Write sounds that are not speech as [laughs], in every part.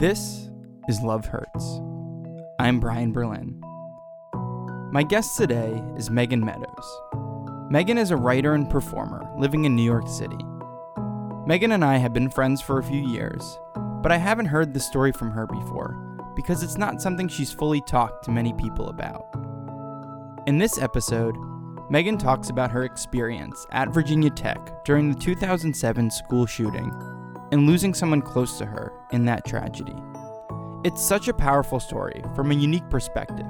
This is Love Hurts. I'm Brian Berlin. My guest today is Megan Meadows. Megan is a writer and performer living in New York City. Megan and I have been friends for a few years, but I haven't heard the story from her before because it's not something she's fully talked to many people about. In this episode, Megan talks about her experience at Virginia Tech during the 2007 school shooting and losing someone close to her in that tragedy. It's such a powerful story from a unique perspective,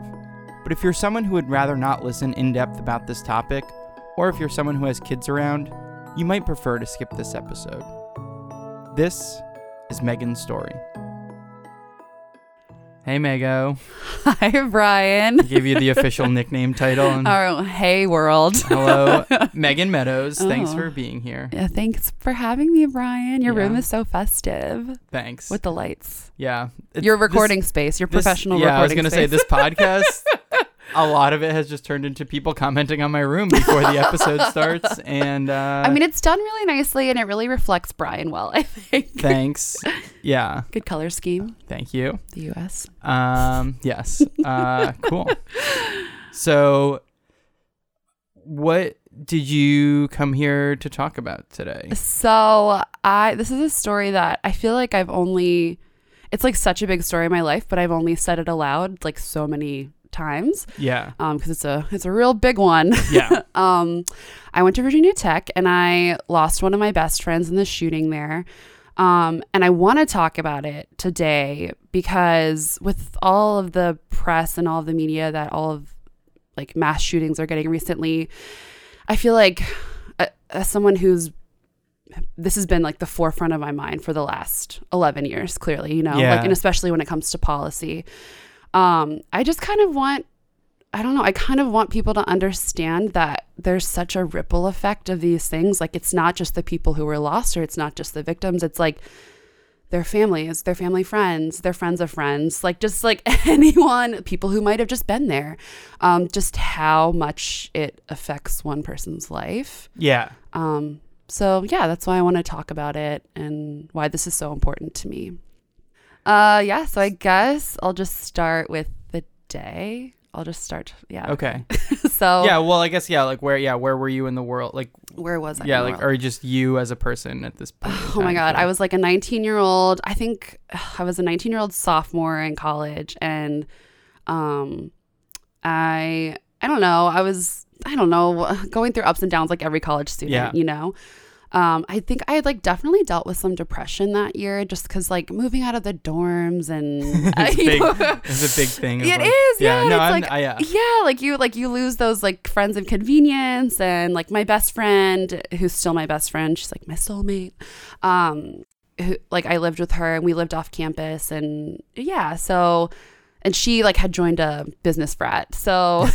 but if you're someone who would rather not listen in depth about this topic, or if you're someone who has kids around, you might prefer to skip this episode. This is Megan's story. Hey, Mego. [laughs] Hi, Brian. I gave you the official [laughs] nickname title. And Oh, hey, world. hello, [laughs] Megan Meadows. Thanks Oh. for being here. Yeah, thanks for having me, Brian. Your room is so festive Thanks. with the lights. yeah. Your this- recording space, your this- professional yeah, recording space. Yeah, I was gonna say this podcast. A lot of it has just turned into people commenting on my room before the episode starts, [laughs] and uh, I mean, it's done really nicely and it really reflects Brian well, I think. thanks. Yeah, Good color scheme, thank you. the US. Um, yes. Uh, [laughs] cool. So, what did you come here to talk about today? So, I this is a story that I feel like I've only it's like such a big story in my life, but I've only said it aloud like so many times Yeah. um because it's a it's a real big one. Yeah. [laughs] um, I went to Virginia Tech and I lost one of my best friends in the shooting there. Um, and I want to talk about it today because with all of the press and all of the media that all of like mass shootings are getting recently, I feel like uh, as someone who's this has been like the forefront of my mind for the last 11 years clearly you know Yeah. like and especially when it comes to policy um i just kind of want I don't know. I kind of want people to understand that there's such a ripple effect of these things. Like, it's not just the people who were lost or it's not just the victims. It's like their families, their family friends, their friends of friends, like just like [laughs] anyone, people who might have just been there. Um, just how much it affects one person's life. Yeah. Um, so, yeah, that's why I want to talk about it and why this is so important to me. Uh, yeah, so I guess I'll just start with the day. I'll just start. Yeah. Okay. [laughs] so Yeah. Well, I guess yeah. Like where? Yeah. Where were you in the world? Like where was I? yeah. Like or just you as a person at this point. [sighs] oh my god, so- I was like a 19 year old. I think [sighs] I was a 19 year old sophomore in college, and um, I I don't know. I was I don't know going through ups and downs like every college student. Yeah. You know. Um, I think I had like definitely dealt with some depression that year just because like moving out of the dorms and [laughs] uh, it's, big, know, it's a big thing. [laughs] It like- is, yeah, no, it's I'm, like- I, yeah. yeah like you like you lose those like friends of convenience and like my best friend who's still my best friend she's like my soulmate um who, like i lived with her and we lived off campus and yeah so and she like had joined a business frat. So [laughs]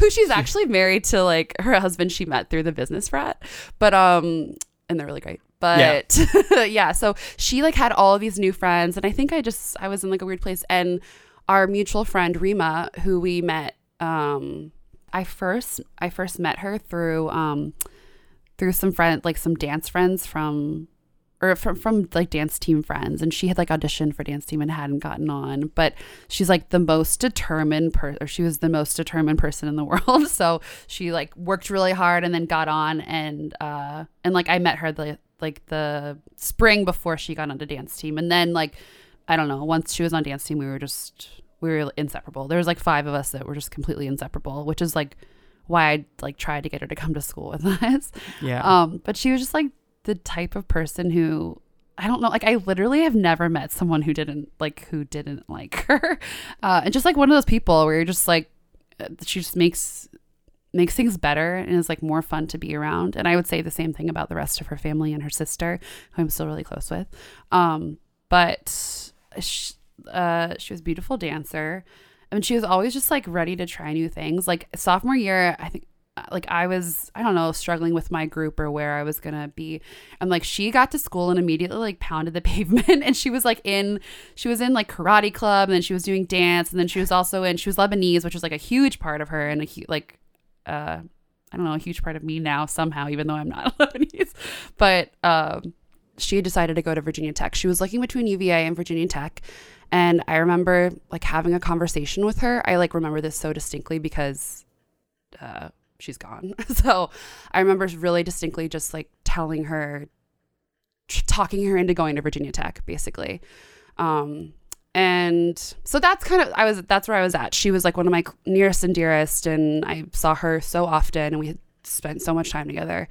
who she's actually married to like her husband she met through the business frat. But um and they're really great. But [laughs] yeah. so she like had all of these new friends. And i think i just i was in like a weird place. And our mutual friend rima who we met um i first i first met her through um through some friend like some dance friends from or from from like dance team friends and she had like auditioned for dance team and hadn't gotten on but she's like the most determined person or she was the most determined person in the [laughs] world so she like worked really hard and then got on and uh and like I met her the like the spring before she got on the dance team and then like I don't know once she was on dance team we were just we were inseparable there was like five of us that were just completely inseparable which is like why I like tried to get her to come to school with [laughs] us Yeah. um, but she was just like the type of person who I don't know, like I literally have never met someone who didn't like who didn't like [laughs] her. Uh, and just like one of those people where you're just like uh, she just makes makes things better and is like more fun to be around. And I would say the same thing about the rest of her family and her sister, who I'm still really close with. Um, but she, uh, she was a beautiful dancer. I mean, she was always just like ready to try new things. Like sophomore year, I think like I was, I don't know, struggling with my group or where I was gonna be. And like she got to school and immediately like pounded the [laughs] pavement and she was like in she was in like karate club and then she was doing dance and then she was also in she was Lebanese, which was like a huge part of her and a hu- like uh I don't know, a huge part of me now somehow, even though I'm not [laughs] Lebanese. But um she decided to go to Virginia Tech. She was looking between UVA and Virginia Tech. And I remember like having a conversation with her. I like remember this so distinctly because uh, she's gone. [laughs] so I remember really distinctly just like telling her, talking her into going to Virginia Tech, basically. Um, and so that's kind of I was that's where I was at. She was like one of my nearest and dearest, and I saw her so often, and we spent so much time together.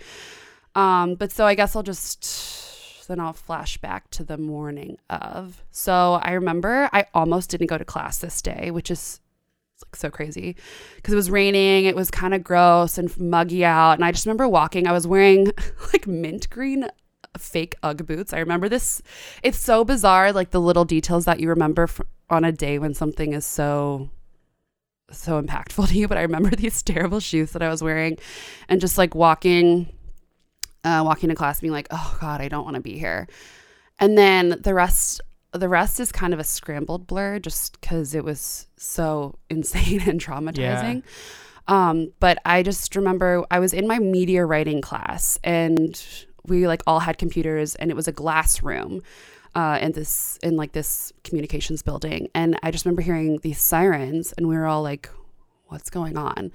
Um, but so I guess I'll just then I'll flash back to the morning of. So I remember I almost didn't go to class this day, which is like so crazy because it was raining. It was kind of gross and muggy out, and I just remember walking. I was wearing [laughs] like mint green fake UGG boots. I remember this. It's so bizarre, like the little details that you remember on a day when something is so so impactful [laughs] to you. But I remember [laughs] these terrible shoes that I was wearing, and just like walking, uh, walking to class, being like, "Oh God, I don't want to be here." And then the rest, the rest is kind of a scrambled blur, just because it was so [laughs] insane and traumatizing. Yeah. Um, but I just remember I was in my media writing class and we like all had computers and it was a glass room uh, in this in like this communications building and i just remember hearing these sirens and we were all like what's going on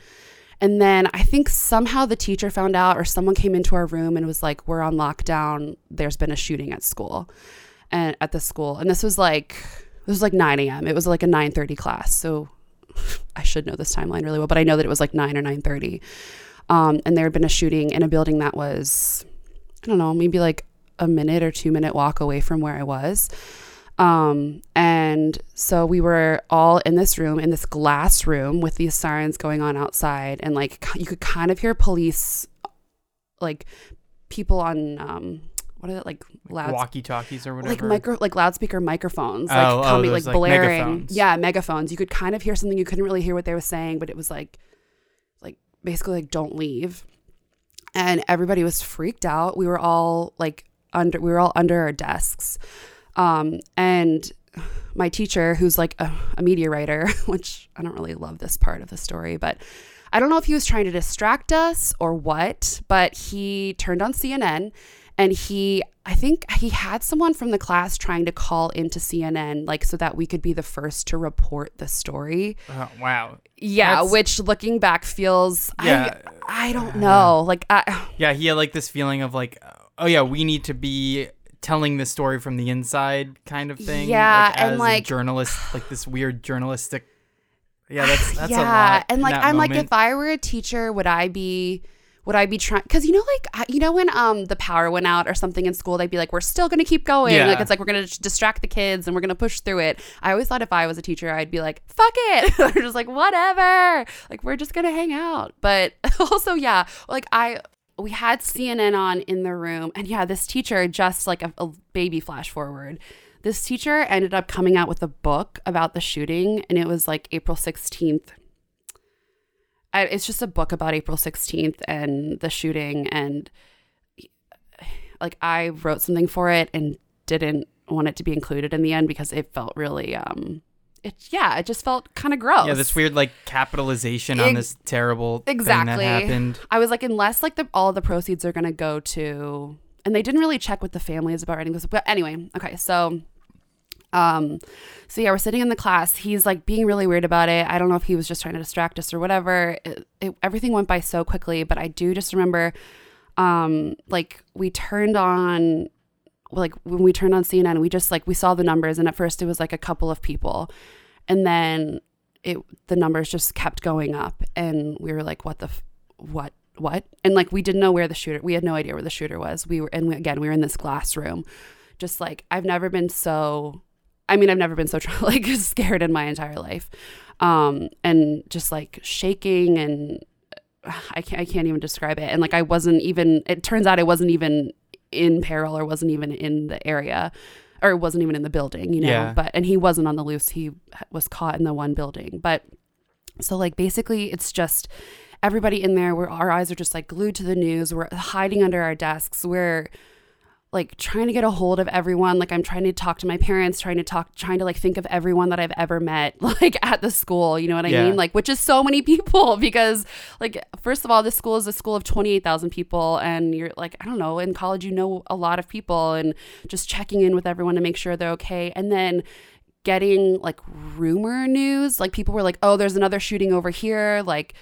and then i think somehow the teacher found out or someone came into our room and was like we're on lockdown there's been a shooting at school and at the school and this was like this was like 9 a.m it was like a 9.30 class so [laughs] i should know this timeline really well but i know that it was like 9 or 9.30 um, and there had been a shooting in a building that was I don't know, maybe like a minute or two minute walk away from where I was. Um, and so we were all in this room, in this glass room with these sirens going on outside. And like you could kind of hear police, like people on, um, what are it like loud walkie talkies or whatever like micro like loudspeaker microphones like oh, coming oh, like blaring megaphones. yeah megaphones you could kind of hear something you couldn't really hear what they were saying but it was like like basically like don't leave and everybody was freaked out. We were all like under we were all under our desks. Um, and my teacher, who's like a, a media writer, [laughs] which I don't really love this part of the story, but I don't know if he was trying to distract us or what, but he turned on CNN and he I think he had someone from the class trying to call into CNN like so that we could be the first to report the story. Oh, wow. Yeah, That's, which looking back feels yeah. I I don't uh-huh. know. Like I, Yeah, he had like this feeling of like oh yeah, we need to be telling the story from the inside kind of thing. Yeah, like, and like journalist like this weird journalistic Yeah, [sighs] that's that's yeah, and like I'm moment. like if I were a teacher, would I be would I be trying? Because you know, like you know, when um the power went out or something in school, they'd be like, "We're still going to keep going." Yeah. Like it's like we're going to distract the kids and we're going to push through it. I always thought if I was a teacher, I'd be like, "Fuck it," [laughs] or just like whatever. Like we're just going to hang out. But [laughs] also, yeah, like I we had CNN on in the room, and yeah, this teacher just like a, a baby flash forward. This teacher ended up coming out with a book about the shooting, and it was like April sixteenth I, it's just a book about April 16th and the shooting. And like I wrote something for it and didn't want it to be included in the end because it felt really, um, it, yeah, it just felt kind of gross. Yeah, this weird like capitalization on this terrible exactly. That happened. I was like, unless like the all the proceeds are gonna go to, and they didn't really check with the families about writing this. But anyway, okay, so um, so yeah, we're sitting in the class. He's like being really weird about it. I don't know if he was just trying to distract us or whatever. It, it, everything went by so quickly, but I do just remember, um, like we turned on, like when we turned on CNN, we just like we saw the numbers, and at first it was like a couple of people, and then it the numbers just kept going up, and we were like, what the, f- what what and like we didn't know where the shooter we had no idea where the shooter was we were and we, again we were in this glass room just like i've never been so I mean, I've never been so [laughs] like scared in my entire life, um, and just like shaking and I can't I can't even describe it. And like I wasn't even. It turns out I wasn't even in peril or wasn't even in the area or wasn't even in the building, you know. Yeah. But and he wasn't on the loose. He was caught in the one building. But so like basically, it's just everybody in there. Where our eyes are just like glued to the news. We're hiding under our desks. We're like trying to get a hold of everyone like i'm trying to talk to my parents trying to talk trying to like think of everyone that i've ever met [laughs] like at the school you know what i Yeah. mean like which is so many [laughs] people because like first of all this school is a school of 28000 people and you're like i don't know in college you know a lot of people and just checking in with everyone to make sure they're okay and then getting like rumor news like people were like oh there's another shooting over here like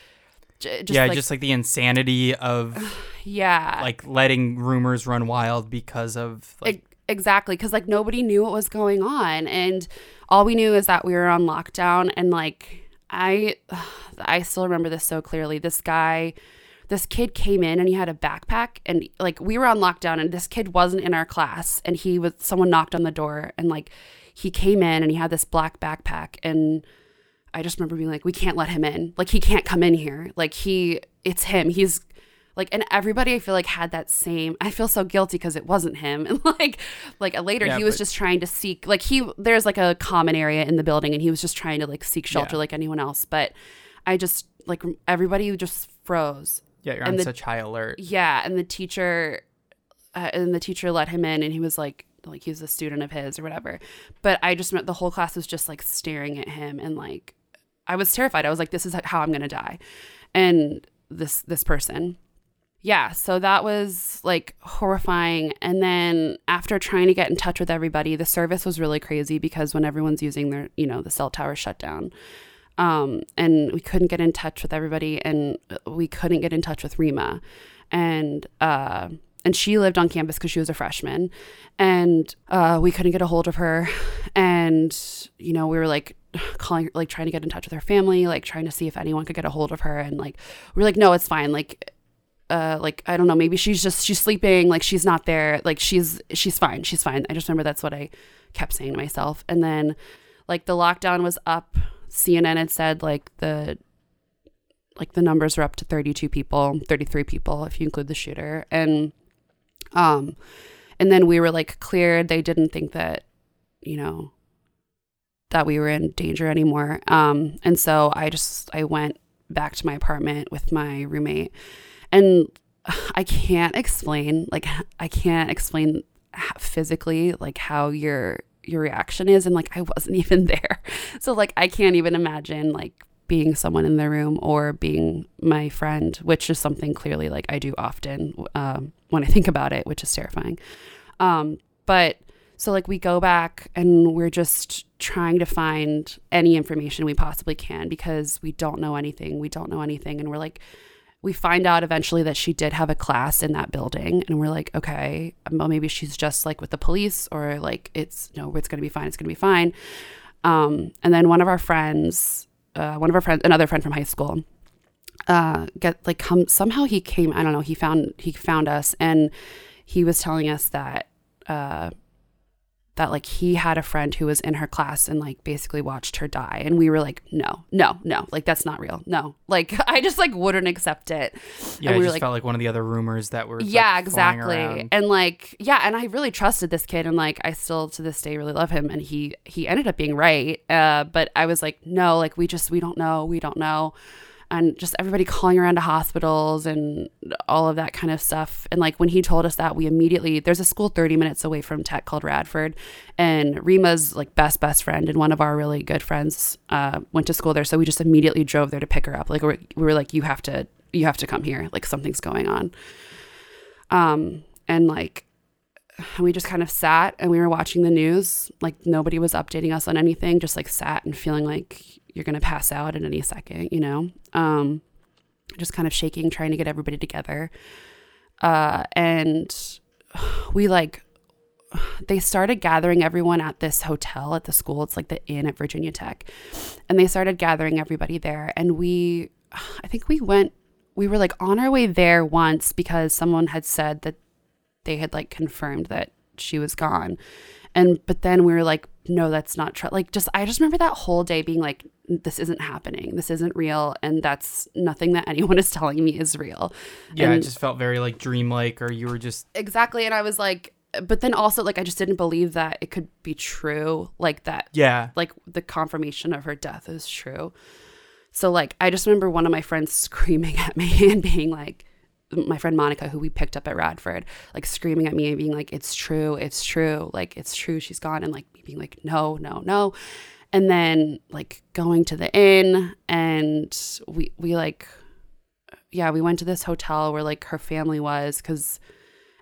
j- just yeah, like, just like the insanity of [sighs] yeah. like letting rumors run wild because of like exactly because like nobody knew what was going on and all we knew is that we were on lockdown and like i [sighs] i still remember this so clearly. This guy this kid came in and he had a backpack and like we were on lockdown and this kid wasn't in our class and he was someone knocked on the door and like he came in and he had this black backpack and I just remember being like, we can't let him in. Like he can't come in here. Like he, it's him. He's like, and everybody I feel like had that same. I feel so guilty because it wasn't him. [laughs] And like, like later Yeah, he was but- just trying to seek. Like he, there's like a common area in the building, and he was just trying to like seek shelter Yeah. like anyone else. But I just like everybody just froze. yeah, you're and on the- such high alert. Yeah, and the teacher, uh, and the teacher let him in, and he was like, like he was a student of his or whatever. But I just meant the whole class was just like staring at him, and like I was terrified. I was like, this is how I'm gonna die, and this this person. Yeah, so that was like horrifying. And then after trying to get in touch with everybody, the service was really crazy because when everyone's using their, you know, the cell tower shut down. Um, and we couldn't get in touch with everybody, and we couldn't get in touch with Rima, and uh, and she lived on campus because she was a freshman, and uh, we couldn't get a hold of her, and you know we were like calling, like trying to get in touch with her family, like trying to see if anyone could get a hold of her, and like we are like, no, it's fine, like uh like I don't know, maybe she's just she's sleeping, like she's not there, like she's she's fine, she's fine. I just remember that's what I kept saying to myself. And then like the lockdown was up, CNN had said like the like the numbers were up to 32 people, 33 people if you include the shooter. And um and then we were like cleared. They didn't think that, you know, that we were in danger anymore. Um and so I just I went back to my apartment with my roommate and [sighs] I can't explain like I can't explain physically like how your your reaction is and like I wasn't [laughs] even there. So like I can't even imagine like being someone in the room or being my friend, which is something clearly like I do often um, when I think about it, which is terrifying. Um, but so like we go back and we're just trying to find any information we possibly can because we don't know anything. We don't know anything, and we're like, we find out eventually that she did have a class in that building, and we're like, okay, well maybe she's just like with the police, or like it's no, it's gonna be fine. It's gonna be fine. Um, and then one of our friends, uh, one of our friends, another friend from high school, uh, get like come somehow he came. I don't know. He found he found us, and he was telling us that uh, that like he had a friend who was in her class and like basically watched her die, and we were like, no, no, no, like that's not real. No, like [laughs] I just like wouldn't accept it. Yeah, and it we were just like, felt like one of the other rumors that were yeah flying exactly. and like yeah and i really trusted this kid. And like i still to this day really love him. And he he ended up being right. Uh but i was like no like we just we don't know. We don't know and just everybody calling around to hospitals and all of that kind of stuff. And like when he told us that we immediately there's a school 30 minutes away from tech called radford and rima's like best best friend and one of our really good friends uh, went to school there. So we just immediately drove there to pick her up. Like we we were like you have to you have to come here. Like something's going on. Um and like we just kind of sat and we were watching the news. Like nobody was updating us on anything just like sat and feeling like you're gonna pass out at any second you know? Um just kind of shaking trying to get everybody together. Uh and we like they started gathering everyone at this hotel at the school. It's like the inn at virginia tech. And they started gathering everybody there. And we i think we went we were like on our way there once because someone had said that they had like confirmed that she was gone and but then we were like no that's not true. Like just i just remember that whole day being like this isn't happening. This isn't real. And that's nothing that [laughs] anyone is telling me is real. Yeah, it just felt very like dreamlike, or you were just exactly. And i was like but then also like i just didn't believe that it could be true. Like that yeah, like the confirmation of her death is true. So like I just remember one of my friends [laughs] screaming at me [laughs] and being like, my friend Monica, who we picked up at Radford, like screaming at me and being like, "It's true, it's true, like it's true, she's gone," and like being like, "No, no, no," and then like going to the inn, and we we like, yeah, we went to this hotel where like her family was because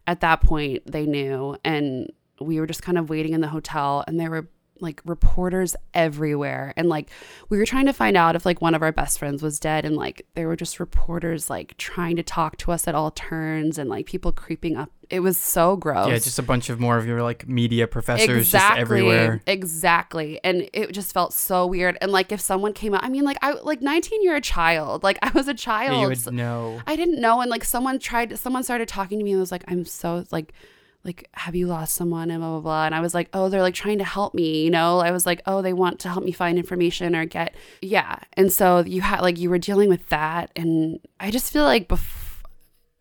at that point they knew, and we were just kind of waiting in the hotel, and there were like reporters everywhere. And like we were trying to find out if like one of our best friends was dead and like there were just reporters like trying to talk to us at all turns and like people creeping up. It was so gross. Yeah, just a bunch of more of your like media professors just everywhere. exactly. And it just felt so weird. And like if someone came out i mean like i like 19 you're a child. Like i was a child Yeah, you would know. I didn't know. And like someone tried, someone started talking to me and was like, I'm so like, like, have you lost someone and blah, blah, blah. And I was like, oh, they're like trying to help me, you know? I was like, oh, they want to help me find information or get, yeah. And so you had like, you were dealing with that. And I just feel like bef-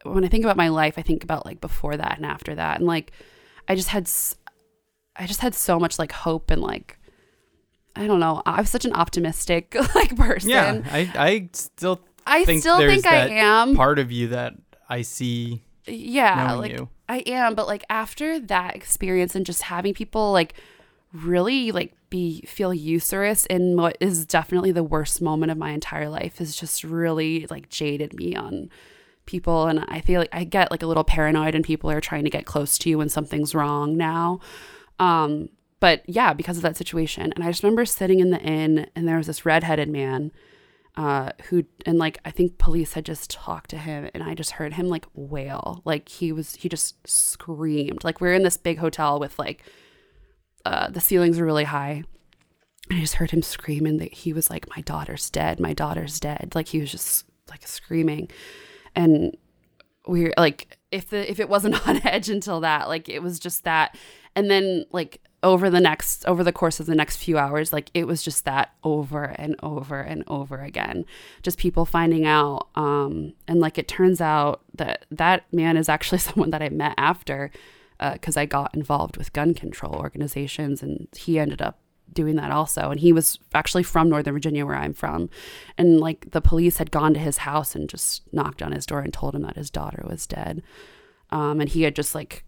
when I think about my life, I think about like before that and after that. And like, I just had, s- I just had so much like hope and like, I don't know. I'm such an optimistic [laughs] like person. Yeah, I I still I think still think I am. part of you that I see. yeah like you. I am but like after that experience and just having people like really like be feel usurious in what is definitely the worst moment of my entire life has just really like jaded me on people. And i feel like i get like a little paranoid and people are trying to get close to you when something's wrong now. Um but yeah because of that situation. And i just remember sitting in the inn and there was this redheaded man uh, who and like I think police had just talked to him, and I just heard him like wail, like he was he just screamed. Like we are in this big hotel with like uh, the ceilings are really high. And I just heard him scream, and that he was like, "My daughter's dead. My daughter's dead." Like he was just like screaming, and we like, if the if it wasn't [laughs] on edge until that, like it was just that, and then like over the next over the course of the next few hours like it was just that over and over and over again. Just people finding out um and like it turns out that that man is actually [laughs] someone that i met after because i got involved with gun control organizations and he ended up doing that also. And he was actually from northern virginia where i'm from. And like the police had gone to his house and just knocked on his door and told him that his daughter was dead. Um, and he had just like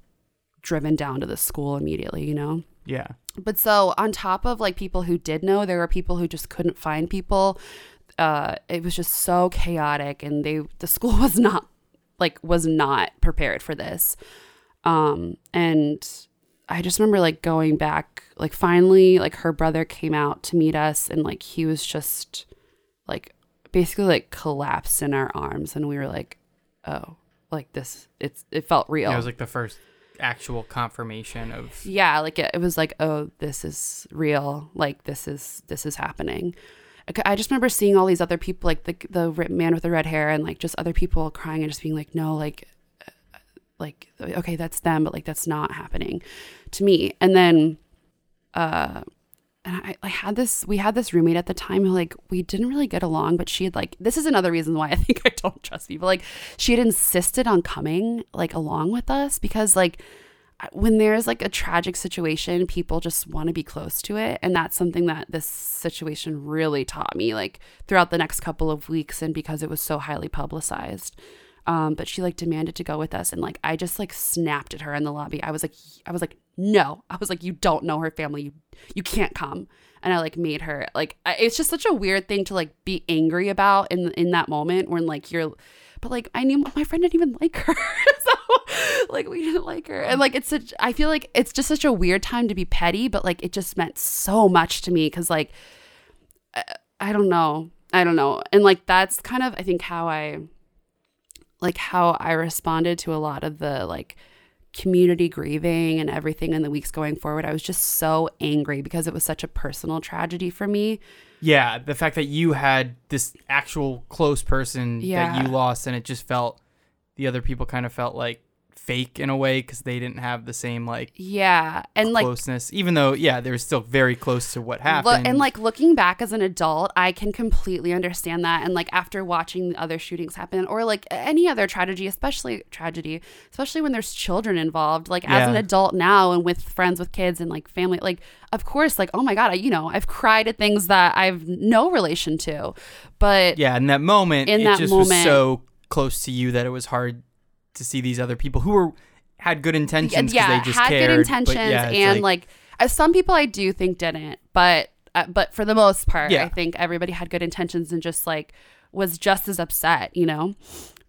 driven down to the school immediately you know? Yeah, but so on top of like people who did know, there were people who just couldn't find people. Uh, it was just so chaotic, and they the [laughs] school was not like was not prepared for this. Um, and I just remember like going back, like finally, like her brother came out to meet us, and like he was just like basically like collapsed in our arms, and we were like, oh, like this, it's it felt real. it was like the first actual confirmation of yeah like it, it was like oh this is real like this is this is happening i just remember seeing all these other people like the the man with the red hair and like just other people crying and just being like no like like okay that's them but like that's not happening to me. And then uh and I, I had this we had this roommate at the time who like we didn't really get along but she had like this is another reason why i [laughs] think i don't trust people. Like she had insisted on coming like along with us because like when there's like a tragic situation people just want to be close to it. And that's something that this situation really taught me like throughout the next couple of weeks and because it was so highly publicized um, but she like demanded to go with us and like i just like snapped at her in the lobby. I was like i was like no. I was like you don't know her family. You you can't come. And i like made her like I, it's just such a weird thing to like be angry about in in that moment when like you're but like i knew my friend didn't even [laughs] like her. So like we didn't like her. And like it's such i feel like it's just such a weird time to be petty but like it just meant so much to me because like I, I don't know. I don't know. And like that's kind of i think how i like how I responded to a lot of the like community grieving and everything in the weeks going forward. I was just so angry because it was such a personal tragedy for me. yeah the fact that you had this actual close person Yeah. that you lost and it just felt the other people kind of felt like fake in a way because they didn't have the same like Yeah. And like closeness even though yeah they were still very close to what Lo- happened and like looking back as an adult, I can completely understand that. And like after watching the other shootings happen, or like any other tragedy, especially tragedy, especially when there's children involved. Like as an adult now, and with friends with kids and like family, like of course, like oh my god, I, you know, I've cried at things that I've no relation to, but yeah in that moment In it that just was moment- so close to you that it was hard to see these other people who were had good intentions. yeah, they just had cared, good intentions, yeah, and like, uh, some people I do think didn't, but uh, but for the most part, Yeah. I think everybody had good intentions and just like was just as upset, you know,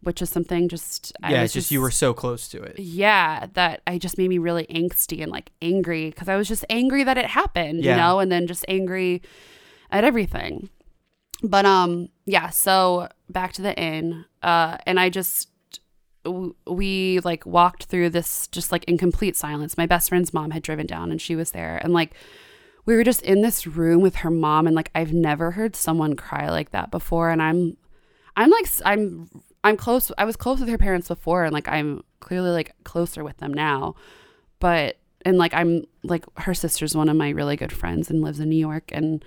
which is something just I yeah, it's just you were so close to it. yeah that I just made me really angsty and like angry because I was just angry that it happened, Yeah. you know, and then just angry at everything. But um yeah, so back to the inn, uh, and I just we like walked through this just like in complete silence. My best friend's mom had driven down and she was there, and like we were just in this room with her mom, and like I've never heard someone cry like that before, and I'm I'm like I'm I'm close. I was close with her parents before, and like I'm clearly like closer with them now, but and like I'm like her sister's one of my really good friends and lives in New York, and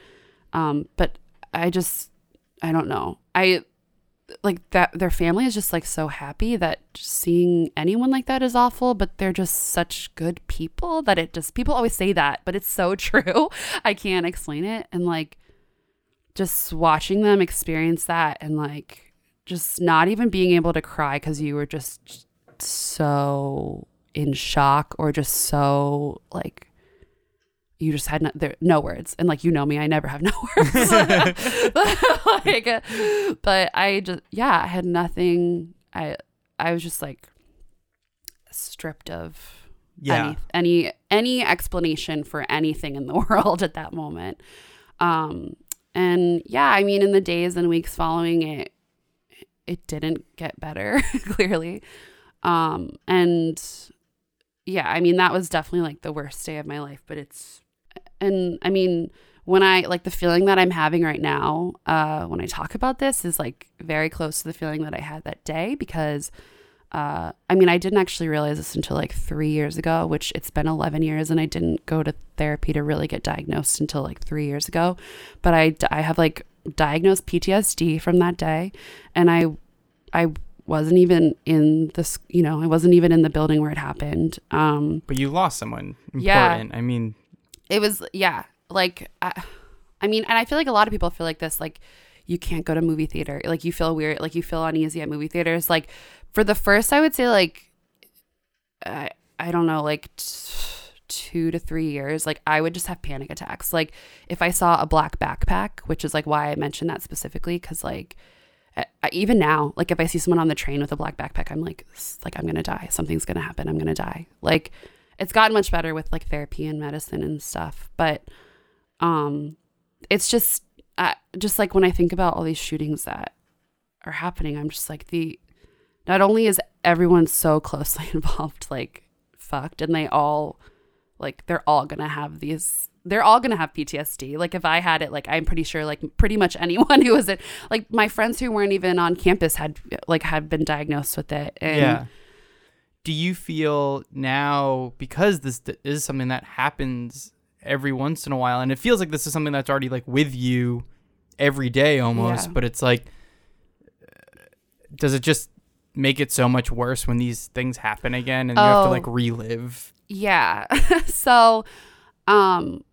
um, but I just I don't know I like that their family is just like so happy that seeing anyone like that is awful but they're just such good people that it just people always say that but it's so [laughs] true. I can't explain it. And like just watching them experience that and like just not even being able to cry because you were just so in shock or just so like you just had no, there, no words. And like you know me i never have no [laughs] words. [laughs] Like uh, but i just yeah i had nothing. I i was just like stripped of Yeah. any any any explanation for anything in the [laughs] world at that moment. Um and yeah i mean in the days and weeks following it it didn't get better clearly. Um and yeah i mean that was definitely like the worst day of my life but it's and i mean when i like the feeling that i'm having right now uh when i talk about this is like very close to the feeling that i had that day because uh, I mean, I didn't actually realize this until like three years ago, which it's been 11 years, and I didn't go to therapy to really get diagnosed until like three years ago. But I, I have like diagnosed PTSD from that day, and I, I wasn't even in this, you know, I wasn't even in the building where it happened. Um, But you lost someone important. Yeah. I mean, it was yeah like I, I mean and i feel like a lot of people feel like this like you can't go to movie theater like you feel weird like you feel uneasy at movie theaters. Like for the first i would say like i i don't know like t- two to three years like i would just have panic attacks. Like if i saw a black backpack which is like why i mentioned that specifically because like I- even now like if i see someone on the train with a black backpack i'm like like i'm gonna die. Something's gonna happen. I'm gonna die. Like it's gotten much better with like therapy and medicine and stuff but um it's just uh, just like when i think about all these shootings that are happening i'm just like the not only is everyone so [laughs] closely [laughs] involved like fucked and they all like they're all gonna have these they're all gonna have ptsd like if i had it like i'm pretty sure like pretty much [laughs] anyone who was it like my friends who weren't even on campus had like had been diagnosed with it and yeah. Do you feel now because this is something that happens every once in a while, and it feels like this is something that's already like with you every day almost, Yeah. but it's like, uh, does it just make it so much worse when these things happen again and you have to Oh. like relive? Yeah. [laughs] so, um,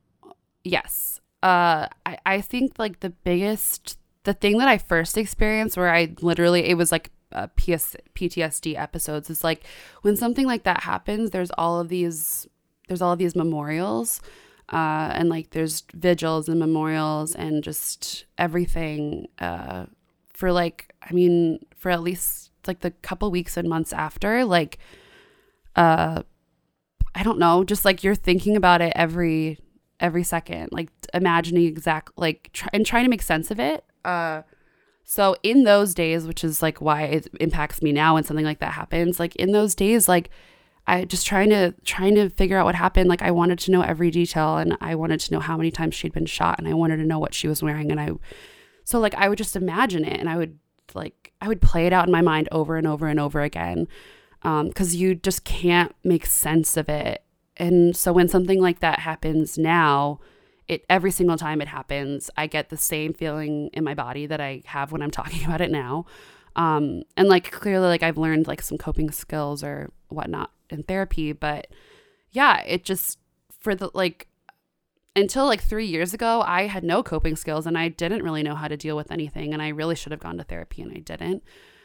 yes. Uh, I, I think like the biggest, the thing that I first experienced where I literally, it was like uh, PS, PTSD episodes. It's like when something like that happens, there's all of these, there's all of these memorials. Uh, and like there's vigils and memorials and just everything uh, for like I mean for at least like the couple weeks and months after like uh I don't know, just like you're thinking about it every every second, like imagining exact like and trying to make sense of it. Uh so in those days, which is like why it impacts me now when something like that happens, like in those days like I just trying to trying to figure out what happened, like I wanted to know every detail and I wanted to know how many times she'd been shot and I wanted to know what she was wearing and I so like I would just imagine it and I would like I would play it out in my mind over and over and over again um, because you just can't make sense of it. And so when something like that happens now, it every single time it happens, I get the same feeling in my body that I have when I'm [laughs] talking about it now. Um, and like clearly, like I've learned like some coping skills or whatnot in therapy, but yeah, it just for the like until like three years ago, I had no coping skills and I didn't really know how to deal with anything. And I really should have gone to therapy and I didn't.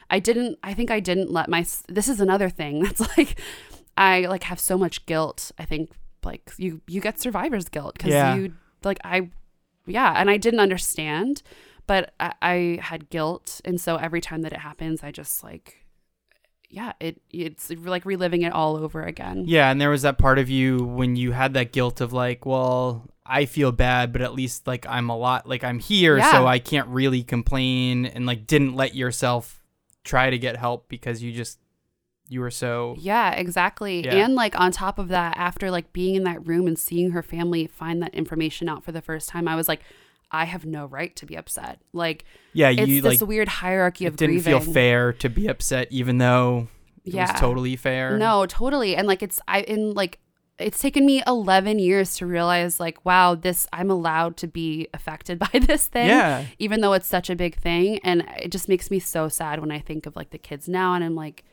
I didn't I think I didn't let my this is another thing [laughs] that's like I like have so much guilt. I think like you you get survivor's guilt cuz Yeah. you like I yeah, and I didn't understand, but I, I had guilt and so every time that it happens I just like yeah, it it's like reliving it all over again. Yeah, and there was that part of you when you had that guilt of like, well, I feel bad, but at least like I'm a lot like I'm here, Yeah. so I can't really complain and like didn't let yourself try to get help because you just you were so Yeah, exactly. Yeah. And like on top of that, after like being in that room and seeing her family find that information out for the first time, I was like, I have no right to be upset. Like yeah, it's you this like weird hierarchy of it didn't grieving. feel fair to be upset even though it Yeah. was totally fair. No, totally. And like it's I in like it's taken me 11 years to realize like wow, this I'm allowed to be affected [laughs] by this thing. Yeah. Even though it's such a big thing and it just makes me so sad when I think of like the kids now and I'm like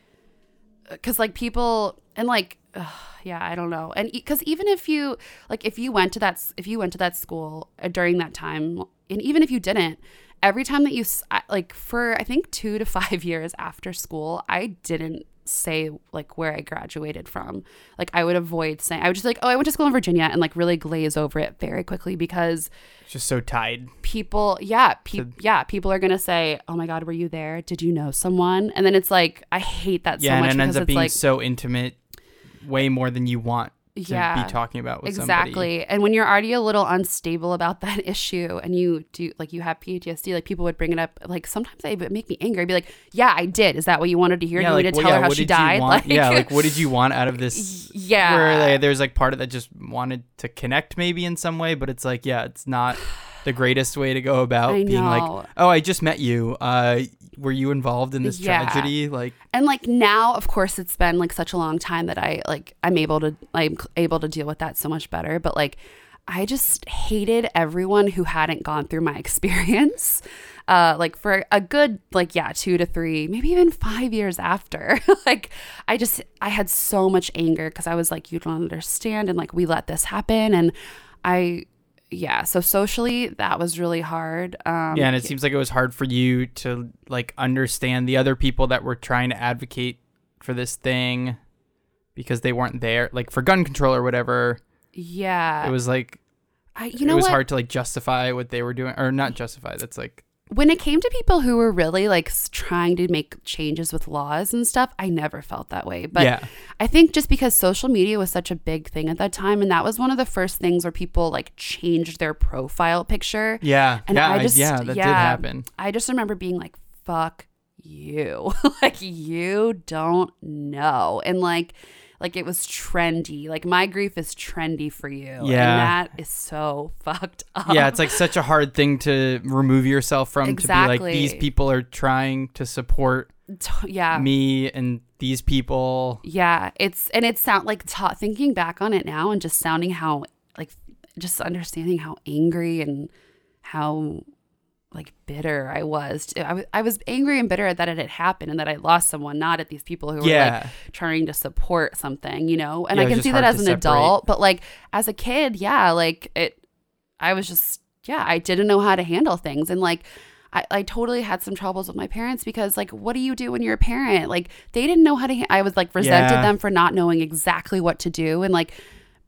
cuz like people and like ugh, yeah, I don't know. And cuz even if you like if you went to that if you went to that school uh, during that time and even if you didn't every time that you like for I think 2 to [laughs] 5 years after school, I didn't say like where I graduated from. Like I would avoid saying I would just like, "Oh, I went to school in Virginia" and like really glaze over it very quickly because It's just so tied. people yeah pe- yeah people are gonna say oh my god were you there did you know someone and then it's like i hate that Yeah, so much and it ends because up it's being like so intimate, way more than you want Yeah, be talking about with exactly. Somebody. and when you're already a little unstable about [laughs] that issue and you do like you have ptsd like people would bring it up like sometimes they would make me angry. I'd be like yeah i did. Is that what you wanted to hear? Yeah, you like, need to well, tell yeah, her how she died. [laughs] like yeah, like what did you want out of this? [laughs] yeah. Where like, there's like part of that just wanted to connect maybe in some way, but it's like, yeah, it's not the greatest way to go about being like, oh, I just met you. Uh, were you involved in this Yeah. tragedy? Like, and like now of course it's been like such a long time that i like i'm able to i'm able to deal with that so much better but like i just hated everyone who hadn't gone through my [laughs] experience uh like for a good like yeah two to three maybe even five years after [laughs] like i just i had so much anger because i was like you don't understand and like we let this happen and i yeah so socially that was really hard um yeah, and it seems like it was hard for you to like understand the other people that were trying to advocate for this thing because they weren't there, like for gun control or whatever. yeah It was like I, you know it was what hard to like justify what they were doing, or not justify. That's like when it came to people who were really like trying to make changes with laws and stuff, I never felt that way. But Yeah. I think just because social media was such a big thing at that time, and that was one of the first things where people like changed their profile picture. yeah, And yeah, I just, yeah, that did yeah, happen. I just remember being like, fuck you. [laughs] like, you don't know. And like, like it was trendy. Like my grief is trendy for you. Yeah. And that is so [laughs] fucked up. yeah, it's like such a hard thing to remove yourself from exactly. to be like these people are trying to support yeah. me and these people. Yeah, it's and it sound like ta- thinking back on it now and just sounding how like just understanding how angry and how like bitter I was. I was I was angry and bitter that it had happened and that I lost someone, not at these people who were Yeah. like trying to support something, you know. And Yeah, I can see that as an separate. adult, but like as a kid, yeah, like it. I was just yeah, I didn't know how to handle things and like. I, I totally had some troubles with my parents because like what do you do when you're a parent like they didn't know how to ha- i was like resented Yeah. them for not knowing exactly what to do and like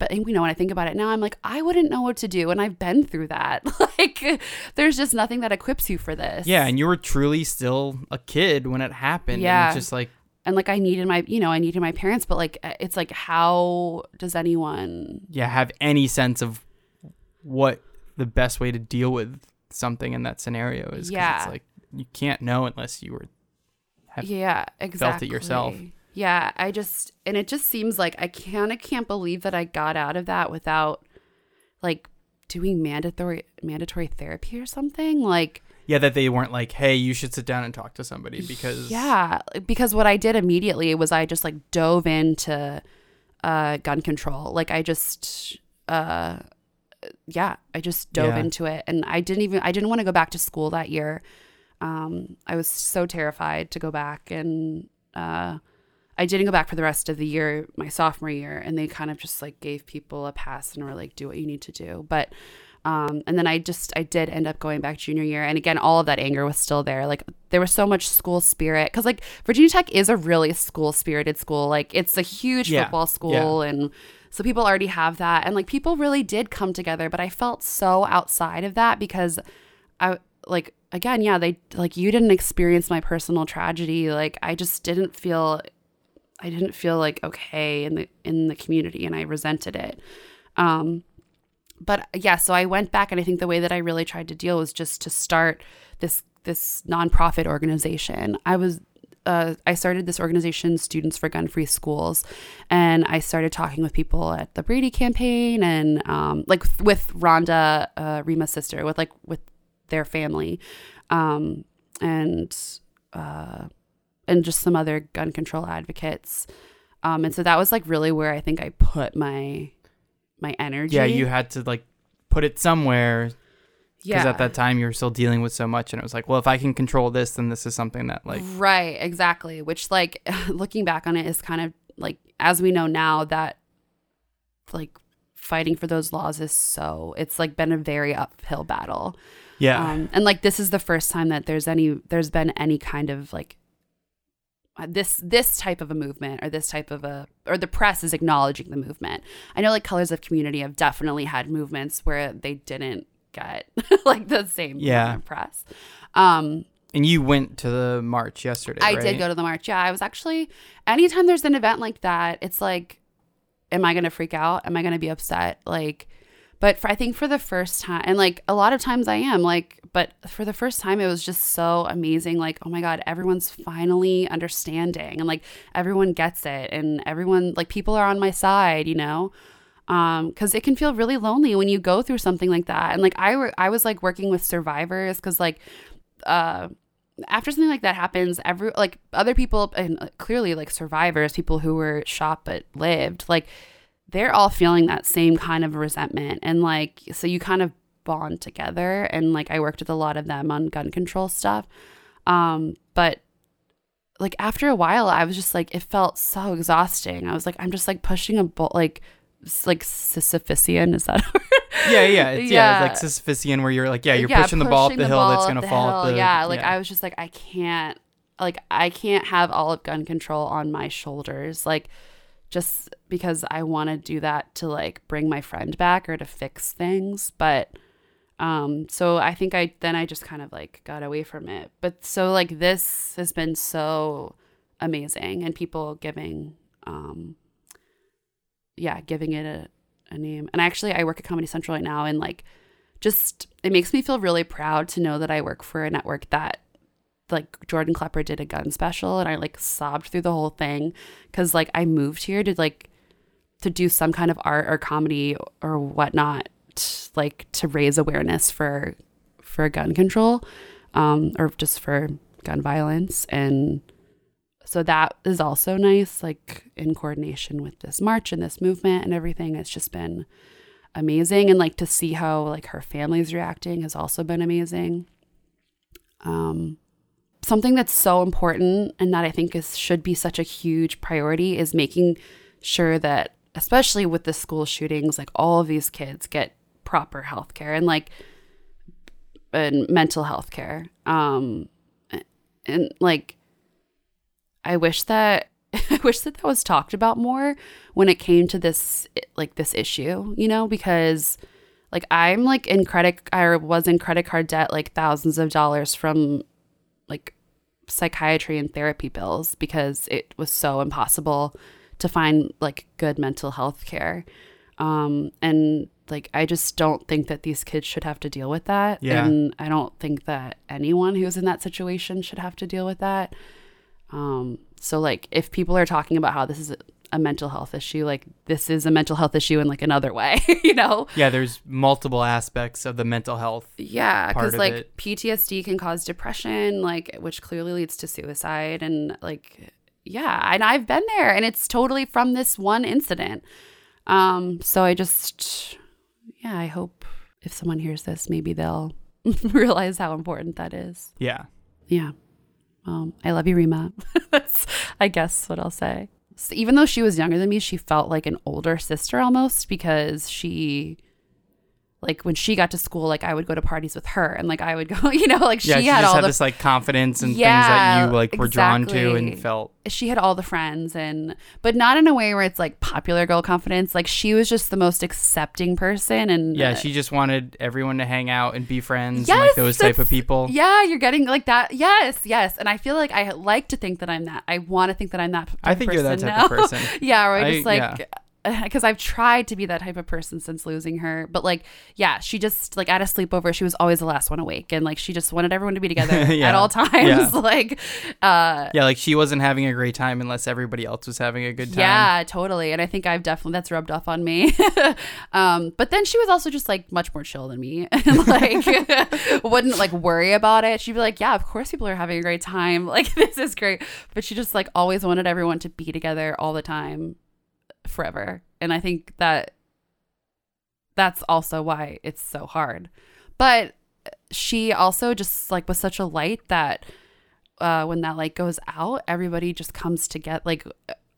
but you know when i think about it now i'm like i wouldn't know what to do and i've been through that [laughs] like there's just nothing that equips you for this Yeah, and you were truly still a kid when it happened. Yeah. and just like and like i needed my you know i needed my parents but like uh, it's like how does anyone yeah, have any sense of what the best way to deal with something in that scenario is. Yeah. it's like you can't know unless you were. Yeah exactly felt it yourself. Yeah i just and it just seems like i kind of can't believe that i got out of that without like doing mandatory mandatory therapy or something like Yeah, that they weren't like, hey, you should sit down and talk to somebody because yeah because what i did immediately was i just like dove into uh gun control. Like i just uh yeah i just dove Yeah. into it. And i didn't even i didn't want to go back to school that year. Um i was so terrified to go back and uh I didn't go back for the rest of the year, my sophomore year, and they kind of just like gave people a pass and were like, "Do what you need to do." But Um, and then I just I did end up going back junior year, and again, all of that anger was still there. Like there was so much school spirit because like Virginia Tech is a really school spirited school. Like it's a huge Yeah. football school, and so people already have that, and like people really did come together. But I felt so outside of that because I like again, yeah, they like you didn't experience my personal tragedy. Like I just didn't feel I didn't feel like okay in the in the community and I resented it. Um but yeah, so I went back and I think the way that I really tried to deal was just to start this this nonprofit organization. I was uh, I started this organization, Students for Gun Free Schools, and I started talking with people at the Brady campaign and um, like with Rhonda, uh, Rima's sister, with like with their family, um, and uh, and just some other gun control advocates. Um, and so that was like really where I think I put my my energy. Yeah, you had to like put it somewhere because yeah. at that time you were still dealing with so much, and it was like, well, if I can control this, then this is something that like right, exactly. Which like [laughs] looking back on it is kind of like as we know now that like fighting for those laws is so it's like been a very uphill battle. yeah, Um, and like this is the first time that there's any there's been any kind of like this this type of a movement or this type of a or the press is acknowledging the movement. I know like colors of community have definitely had movements where they didn't get [laughs] like the same Yeah. press. Um, and you went to the march yesterday. I right? did go to the march. Yeah, I was actually anytime there's an event like that, it's like, am I gonna freak out? Am I gonna be upset? Like, but for, I think for the first time, and like a lot of times I am like, but for the first time, it was just so amazing. Like, oh my god, everyone's finally understanding, and like everyone gets it, and everyone like people are on my side, you know. Um, because it can feel really lonely when you go through something like that, and like I, were, I was like working with survivors because like, uh, after something like that happens, every like other people and uh, clearly like survivors, people who were shot but lived, like they're all feeling that same kind of resentment and like so you kind of bond together and like I worked with a lot of them on gun control stuff. Um but like after a while I was just like it felt so exhausting. I was like I'm just like pushing a bolt like like Sisyphusian is that [laughs] a word? Yeah, yeah, it's, yeah. Yeah. It's like Sisyphusian, where you're like, yeah, you're Yeah, pushing the ball up pushing the hill that's gonna the fall. Up hill. the, yeah, like I was just like, I can't, like I can't have all of gun control on my shoulders, like just because I want to do that to like bring my friend back or to fix things, but. Um, so I think I then I just kind of like got away from it. But so like this has been so amazing and people giving um yeah, giving it a, a name. And actually I work at Comedy Central right now and like just it makes me feel really proud to know that I work for a network that like Jordan Klepper did a gun special and I like sobbed through the whole thing cuz like I moved here to like to do some kind of art or comedy or whatnot like to raise awareness for for gun control um or just for gun violence. And so that is also nice like in coordination with this march and this movement and everything. It's just been amazing. And like to see how like her family's reacting has also been amazing. Um something that's so important and that i think is should be such a huge priority is making sure that especially with the school shootings like all of these kids get proper health care and like and mental health care um and like i wish that [laughs] i wish that that was talked about more when it came to this like this issue you know because like i'm like in credit i was in credit card debt like thousands of dollars from like psychiatry and therapy bills because it was so impossible to find like good mental health care um and like i just don't think that these kids should have to deal with that Yeah. and i don't think that anyone who's in that situation should have to deal with that um so like if people are talking about how this is a, a mental health issue like this is a mental health issue in like another [laughs] way you know Yeah, there's multiple aspects of the mental health. yeah, because like it. PTSD can cause depression, like which clearly leads to suicide, and like yeah, and I've been there, and it's totally from this one incident. Um, so I just yeah, I hope if someone hears this, maybe they'll [laughs] realize how important that is. Yeah. Yeah. Um, I love you, Reema. [laughs] That's, I guess, what I'll say. So even though she was younger than me, she felt like an older sister almost because she, like when she got to school, like I would go to parties with her, and like I would go, [laughs] you know, like she yeah, she had just all had the this like confidence and Yeah, things that you like were drawn to and felt. she had all the friends and but not in a way where it's like popular girl confidence like she was just the most accepting person and Yeah, uh, she just wanted everyone to hang out and be friends and like those type of people. yeah you're getting like that yes yes and i feel like i like to think that i'm that i want to think that i'm that I think you're that person type of person. [laughs] yeah or i I- just like [laughs] because I've tried to be that type of person since losing her, but like, yeah, she just like at a sleepover, she was always the last one awake, and like she just wanted everyone to be together [laughs] at all times. Yeah. [laughs] like, uh, Yeah, like she wasn't having a great time unless everybody else was having a good time. Yeah, totally. And I think I've definitely that's rubbed off on me. um, but then she was also just like much more chill than me, and like wouldn't like worry about it. She'd be like, "Yeah, of course people are having a great time. Like this is great." But she just like always wanted everyone to be together all the time, forever. And I think that that's also why it's so hard. But she also just like was such a light that uh, when that light goes out, everybody just comes together. Like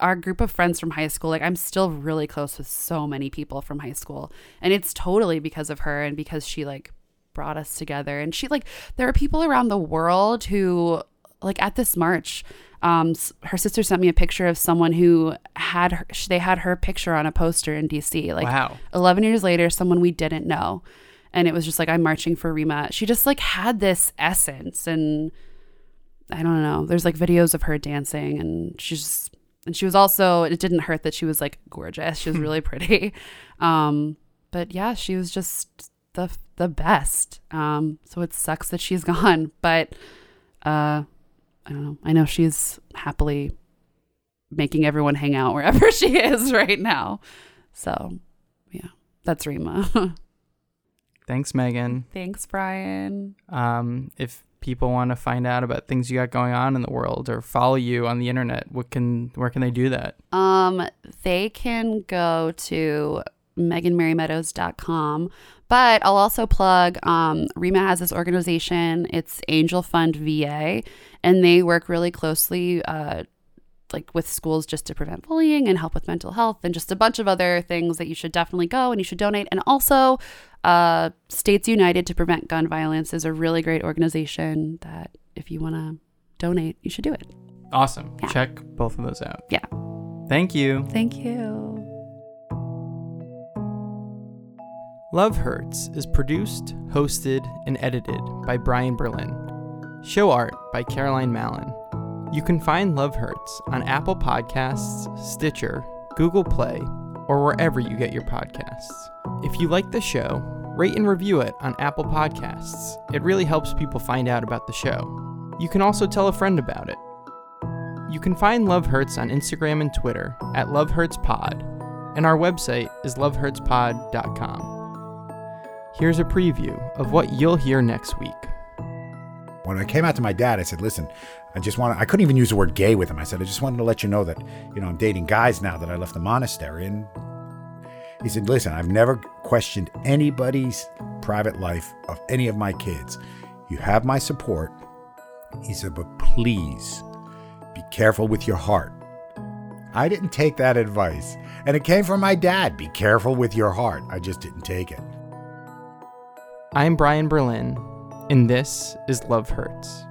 our group of friends from high school, like I'm still really close with so many people from high school, and it's totally because of her and because she like brought us together. And she like there are people around the world who like at this march. Um, her sister sent me a picture of someone who had her, they had her picture on a poster in DC. Like Wow. 11 years later, someone we didn't know. And it was just like, I'm marching for Reema. She just like had this essence. And I don't know. There's like videos of her dancing. And she's just, and she was also, it didn't hurt that she was like gorgeous. She was really pretty. [laughs] Um, but yeah, she was just the, the best. Um, so it sucks that she's [laughs] gone. But, uh, I don't know. I know she's happily making everyone hang out wherever [laughs] she is right now. So, yeah, that's Reema. [laughs] Thanks, Megan. Thanks, Brian. Um, if people want to find out about things you got going on in the world or follow you on the internet, what can where can they do that? Um, they can go to meganmarymeadows.com. But I'll also plug um, Reema has this organization. It's Angel Fund VA, and they work really closely uh, like with schools just to prevent bullying and help with mental health and just a bunch of other things that you should definitely go and you should donate. And also, uh, States United to Prevent Gun Violence is a really great organization that if you want to donate, you should do it. Awesome. Yeah. Check both of those out. Yeah. Thank you. Thank you. Love Hurts is produced, hosted, and edited by Brian Berlin. Show art by Caroline Mallon. You can find Love Hurts on Apple Podcasts, Stitcher, Google Play, or wherever you get your podcasts. If you like the show, rate and review it on Apple Podcasts. It really helps people find out about the show. You can also tell a friend about it. You can find Love Hurts on Instagram and Twitter at Love Hurts Pod, and our website is lovehurtspod.com. Here's a preview of what you'll hear next week. When I came out to my dad, I said, "Listen, I just want I couldn't even use the word gay with him. I said, I just wanted to let you know that, you know, I'm dating guys now that I left the monastery." And he said, "Listen, I've never questioned anybody's private life of any of my kids. You have my support." He said, "But please be careful with your heart." I didn't take that advice. And it came from my dad. Be careful with your heart. I just didn't take it. I'm Brian Berlin, and this is Love Hurts.